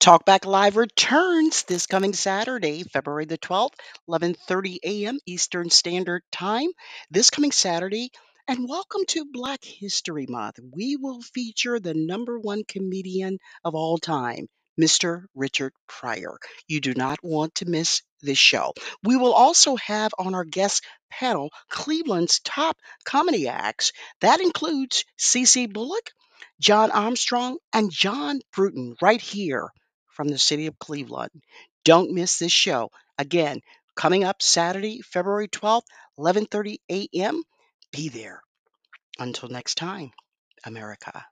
Talkback Live returns this coming Saturday, February the 12th, 11:30 a.m. Eastern Standard Time. This coming Saturday, and welcome to Black History Month. We will feature the number one comedian of all time, Mr. Richard Pryor. You do not want to miss this show. We will also have on our guest panel Cleveland's top comedy acts. That includes CC Bullock, John Armstrong, and John Bruton right here from the city of Cleveland. Don't miss this show. Again, coming up Saturday, February 12th, 11:30 a.m. Be there. Until next time, America.